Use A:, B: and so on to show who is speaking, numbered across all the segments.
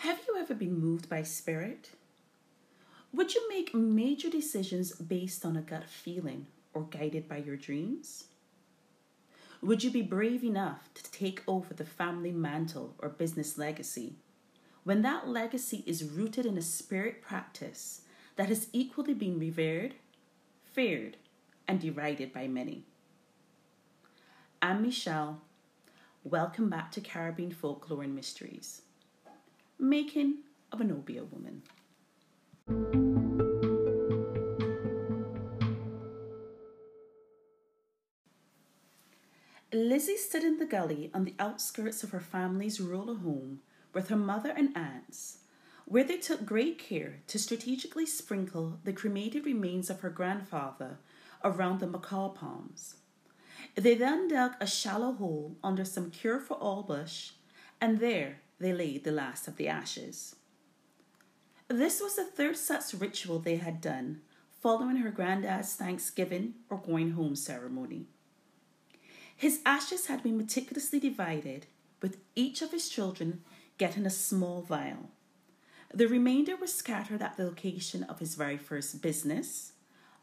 A: Have you ever been moved by spirit? Would you make major decisions based on a gut feeling or guided by your dreams? Would you be brave enough to take over the family mantle or business legacy when that legacy is rooted in a spirit practice that has equally been revered, feared, and derided by many? I'm Michelle. Welcome back to Caribbean Folklore and Mysteries. Making of an Obeah Woman. Lizzie stood in the gully on the outskirts of her family's rural home with her mother and aunts, where they took great care to strategically sprinkle the cremated remains of her grandfather around the macaw palms. They then dug a shallow hole under some cure for all bush, and there they laid the last of the ashes. This was the third such ritual they had done following her granddad's Thanksgiving or going home ceremony. His ashes had been meticulously divided, with each of his children getting a small vial. The remainder were scattered at the location of his very first business,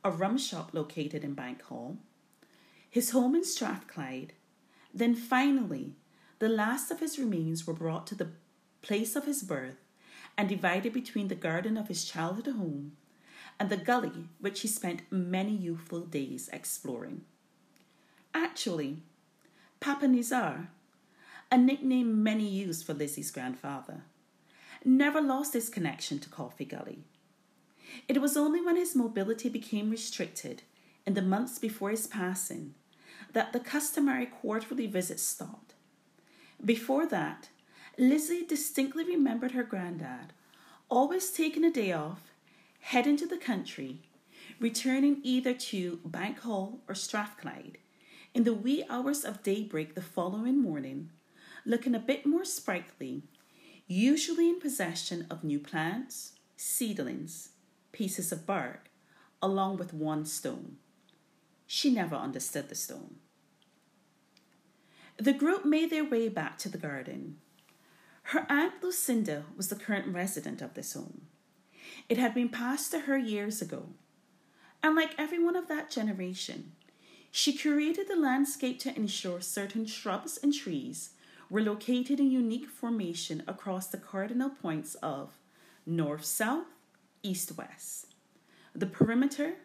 A: a rum shop located in Bank Hall, his home in Strathclyde, then finally, the last of his remains were brought to the place of his birth and divided between the garden of his childhood home and the gully which he spent many youthful days exploring. Actually, Papa Nizar, a nickname many used for Lizzie's grandfather, never lost his connection to Coffee Gully. It was only when his mobility became restricted in the months before his passing that the customary quarterly visits stopped. Before that, Lizzie distinctly remembered her granddad always taking a day off, heading to the country, returning either to Bank Hall or Strathclyde in the wee hours of daybreak the following morning, looking a bit more sprightly, usually in possession of new plants, seedlings, pieces of bark, along with one stone. She never understood the stone. The group made their way back to the garden. Her aunt Lucinda was the current resident of this home. It had been passed to her years ago, and like everyone of that generation, she curated the landscape to ensure certain shrubs and trees were located in unique formation across the cardinal points of north south, east west. The perimeter,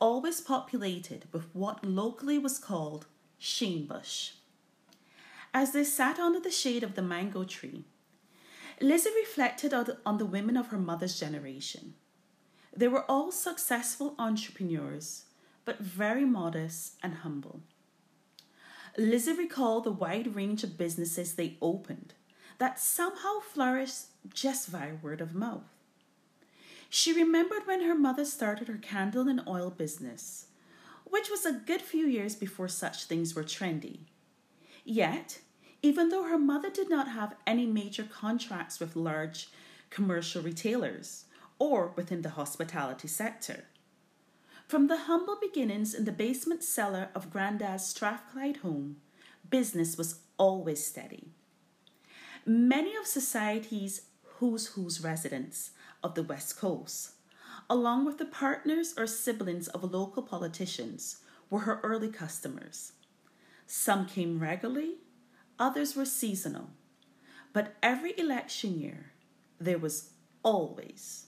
A: always populated with what locally was called shame bush. As they sat under the shade of the mango tree, Lizzie reflected on the women of her mother's generation. They were all successful entrepreneurs but very modest and humble. Lizzie recalled the wide range of businesses they opened that somehow flourished just via word of mouth. She remembered when her mother started her candle and oil business, which was a good few years before such things were trendy. Yet, even though her mother did not have any major contracts with large commercial retailers or within the hospitality sector, from the humble beginnings in the basement cellar of Grandad's Strathclyde home, business was always steady. Many of society's who's who's residents of the West Coast, along with the partners or siblings of local politicians, were her early customers. Some came regularly, others were seasonal. But every election year, there was always,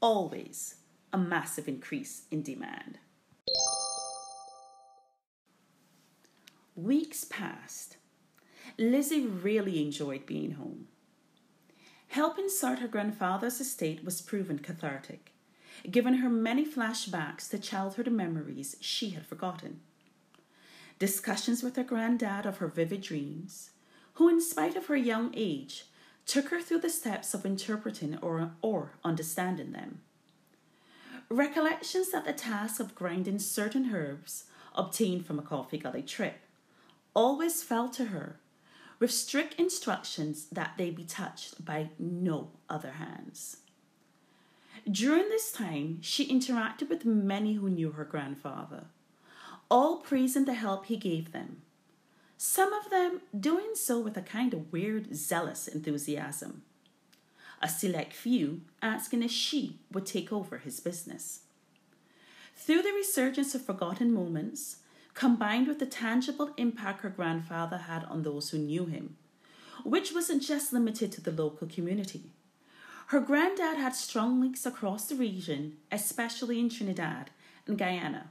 A: always a massive increase in demand. Weeks passed. Lizzie really enjoyed being home. Helping sort her grandfather's estate was proven cathartic, giving her many flashbacks to childhood memories she had forgotten. Discussions with her granddad of her vivid dreams, who, in spite of her young age, took her through the steps of interpreting or, or understanding them recollections that the task of grinding certain herbs obtained from a coffee gully trip always fell to her with strict instructions that they be touched by no other hands. During this time, she interacted with many who knew her grandfather, all praising the help he gave them, some of them doing so with a kind of weird, zealous enthusiasm. a select few asking if she would take over his business. Through the resurgence of forgotten moments, combined with the tangible impact her grandfather had on those who knew him, which wasn't just limited to the local community. Her granddad had strong links across the region, especially in Trinidad and Guyana.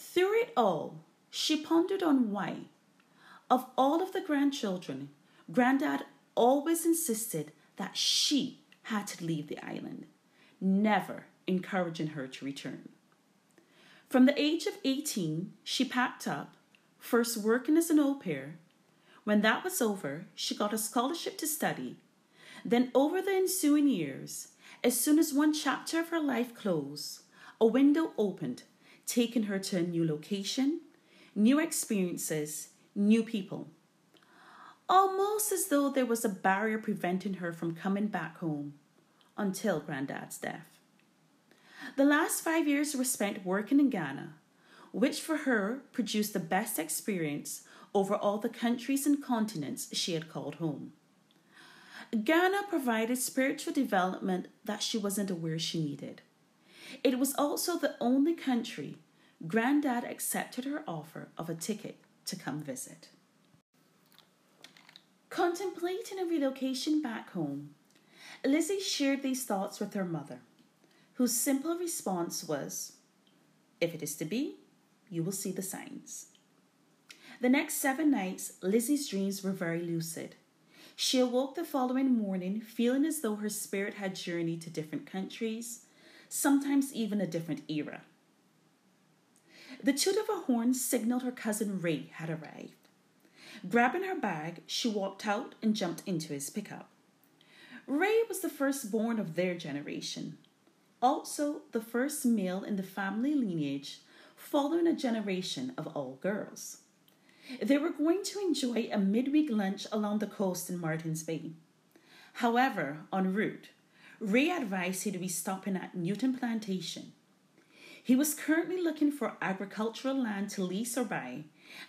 A: Through it all, she pondered on why, of all of the grandchildren, Granddad always insisted that she had to leave the island, never encouraging her to return. From the age of 18, she packed up, first working as an au pair. When that was over, she got a scholarship to study. Then, over the ensuing years, as soon as one chapter of her life closed, a window opened, taking her to a new location, new experiences, new people. Almost as though there was a barrier preventing her from coming back home until Granddad's death. The last five years were spent working in Ghana, which for her produced the best experience over all the countries and continents she had called home. Ghana provided spiritual development that she wasn't aware she needed. It was also the only country Granddad accepted her offer of a ticket to come visit. Contemplating a relocation back home, Lizzie shared these thoughts with her mother whose simple response was, If it is to be, you will see the signs. The next seven nights, Lizzie's dreams were very lucid. She awoke the following morning feeling as though her spirit had journeyed to different countries, sometimes even a different era. The toot of a horn signaled her cousin Ray had arrived. Grabbing her bag, she walked out and jumped into his pickup. Ray was the firstborn of their generation also the first male in the family lineage following a generation of all girls. They were going to enjoy a midweek lunch along the coast in Martins Bay. However, en route, Ray advised he'd be stopping at Newton Plantation. He was currently looking for agricultural land to lease or buy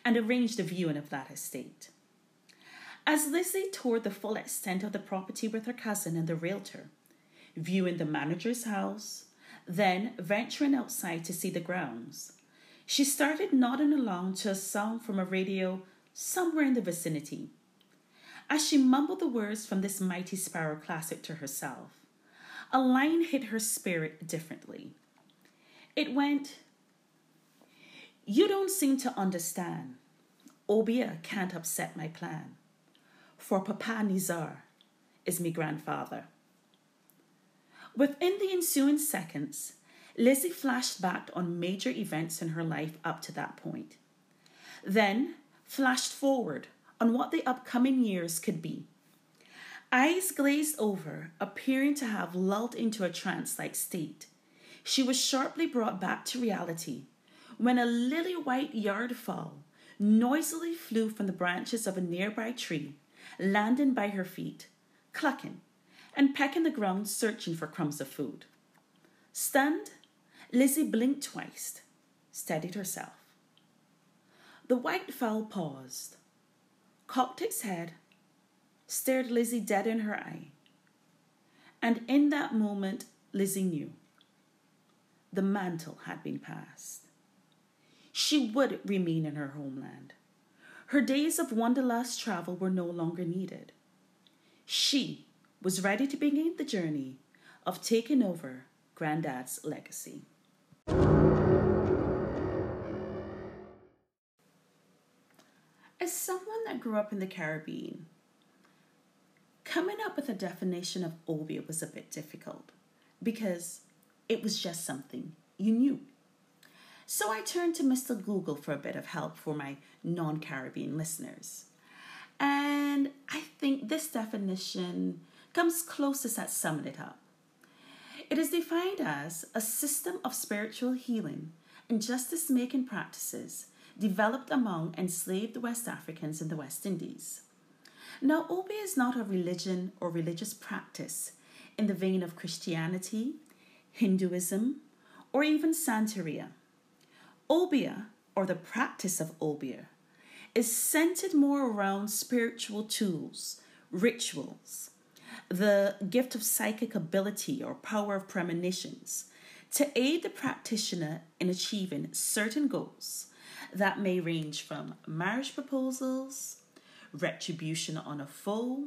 A: and arranged a viewing of that estate. As Lizzie toured the full extent of the property with her cousin and the realtor, viewing the manager's house, then venturing outside to see the grounds. She started nodding along to a song from a radio somewhere in the vicinity. As she mumbled the words from this Mighty Sparrow classic to herself, a line hit her spirit differently. It went, You don't seem to understand. Obeah can't upset my plan, for Papa Nizar is me grandfather. Within the ensuing seconds, Lizzie flashed back on major events in her life up to that point. Then flashed forward on what the upcoming years could be. Eyes glazed over, appearing to have lulled into a trance like state, she was sharply brought back to reality when a lily white yard fowl noisily flew from the branches of a nearby tree, landing by her feet, clucking and pecking the ground searching for crumbs of food. Stunned, Lizzie blinked twice, steadied herself. The white fowl paused, cocked its head, stared Lizzie dead in her eye. And in that moment, Lizzie knew the mantle had been passed. She would remain in her homeland. Her days of wanderlust travel were no longer needed. She was ready to begin the journey of taking over Granddad's legacy. As someone that grew up in the Caribbean, coming up with a definition of obeah was a bit difficult because it was just something you knew. So I turned to Mr. Google for a bit of help for my non Caribbean listeners. And I think this definition comes closest at summing it up. It is defined as a system of spiritual healing and justice making practices developed among enslaved West Africans in the West Indies. Now, Obeah is not a religion or religious practice in the vein of Christianity, Hinduism, or even Santeria. Obeah, or the practice of Obeah, is centered more around spiritual tools, rituals, the gift of psychic ability or power of premonitions, to aid the practitioner in achieving certain goals that may range from marriage proposals, retribution on a foe,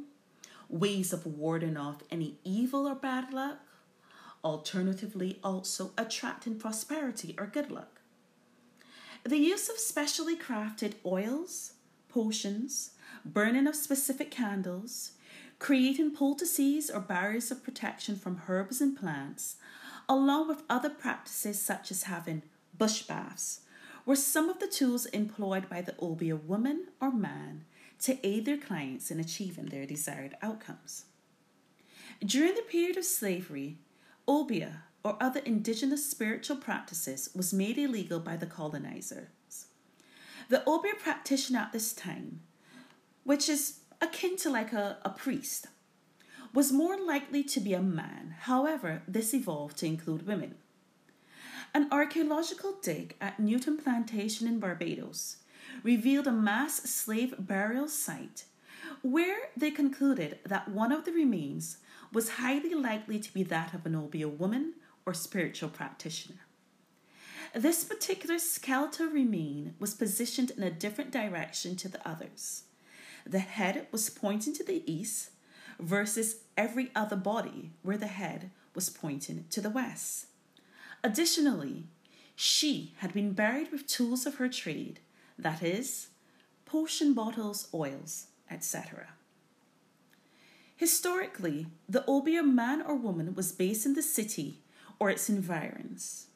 A: ways of warding off any evil or bad luck, alternatively, also attracting prosperity or good luck. The use of specially crafted oils, potions, burning of specific candles, creating poultices or barriers of protection from herbs and plants, along with other practices such as having bush baths, were some of the tools employed by the Obeah woman or man to aid their clients in achieving their desired outcomes. During the period of slavery, Obeah or other indigenous spiritual practices was made illegal by the colonizers. The Obeah practitioner at this time, which is akin to like a, a priest, was more likely to be a man. However, this evolved to include women. An archaeological dig at Newton Plantation in Barbados revealed a mass slave burial site where they concluded that one of the remains was highly likely to be that of an Obeah woman or spiritual practitioner. This particular skeletal remain was positioned in a different direction to the others. The head was pointing to the east versus every other body where the head was pointing to the west. Additionally, she had been buried with tools of her trade, that is, potion bottles, oils, etc. Historically, the Obeah man or woman was based in the city or its environs.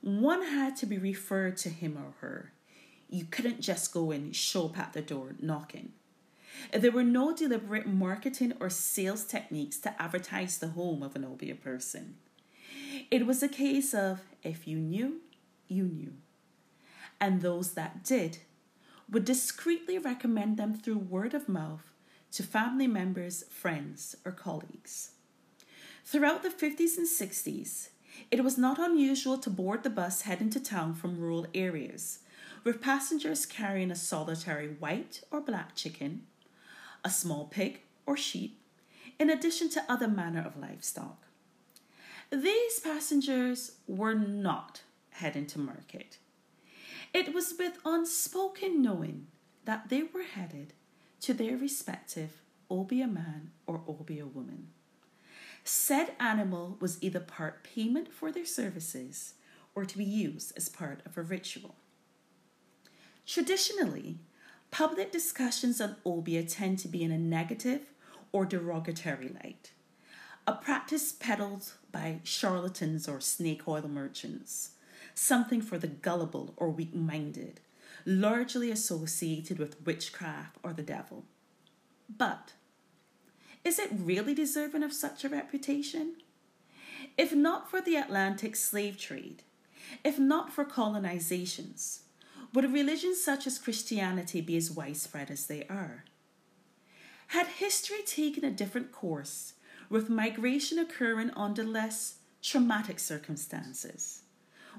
A: One had to be referred to him or her. You couldn't just go and show up at the door knocking. There were no deliberate marketing or sales techniques to advertise the home of an Obeah person. It was a case of if you knew, you knew. And those that did would discreetly recommend them through word of mouth to family members, friends, or colleagues. Throughout the 50s and 60s, it was not unusual to board the bus heading to town from rural areas, with passengers carrying a solitary white or black chicken, a small pig or sheep, in addition to other manner of livestock. These passengers were not heading to market. It was with unspoken knowing that they were headed to their respective Obeah man or Obeah woman. Said animal was either part payment for their services or to be used as part of a ritual. Traditionally, public discussions on Obeah tend to be in a negative or derogatory light, a practice peddled by charlatans or snake oil merchants, something for the gullible or weak minded, largely associated with witchcraft or the devil. But is it really deserving of such a reputation? If not for the Atlantic slave trade, if not for colonizations, would religions such as Christianity be as widespread as they are? Had history taken a different course, with migration occurring under less traumatic circumstances,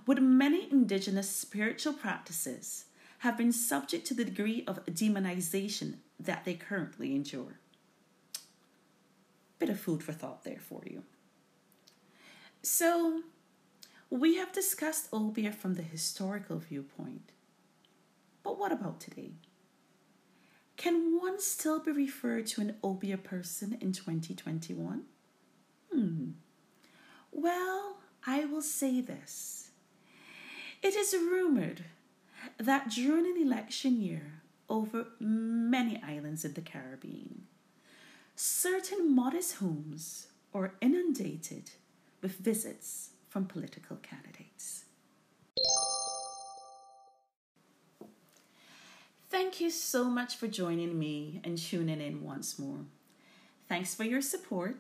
A: would many indigenous spiritual practices have been subject to the degree of demonization that they currently endure? Bit of food for thought there for you. So, we have discussed Obeah from the historical viewpoint. But what about today? Can one still be referred to an Obeah person in 2021? Hmm. Well, I will say this. It is rumored that during an election year over many islands in the Caribbean, certain modest homes are inundated with visits from political candidates. Thank you so much for joining me and tuning in once more. Thanks for your support.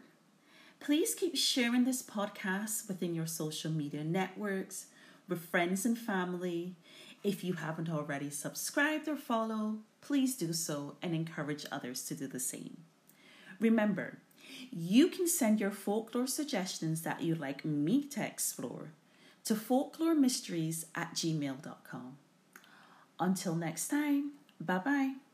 A: Please keep sharing this podcast within your social media networks, with friends and family. If you haven't already subscribed or followed, please do so and encourage others to do the same. Remember, you can send your folklore suggestions that you'd like me to explore to folkloremysteries at gmail.com. Until next time, bye bye.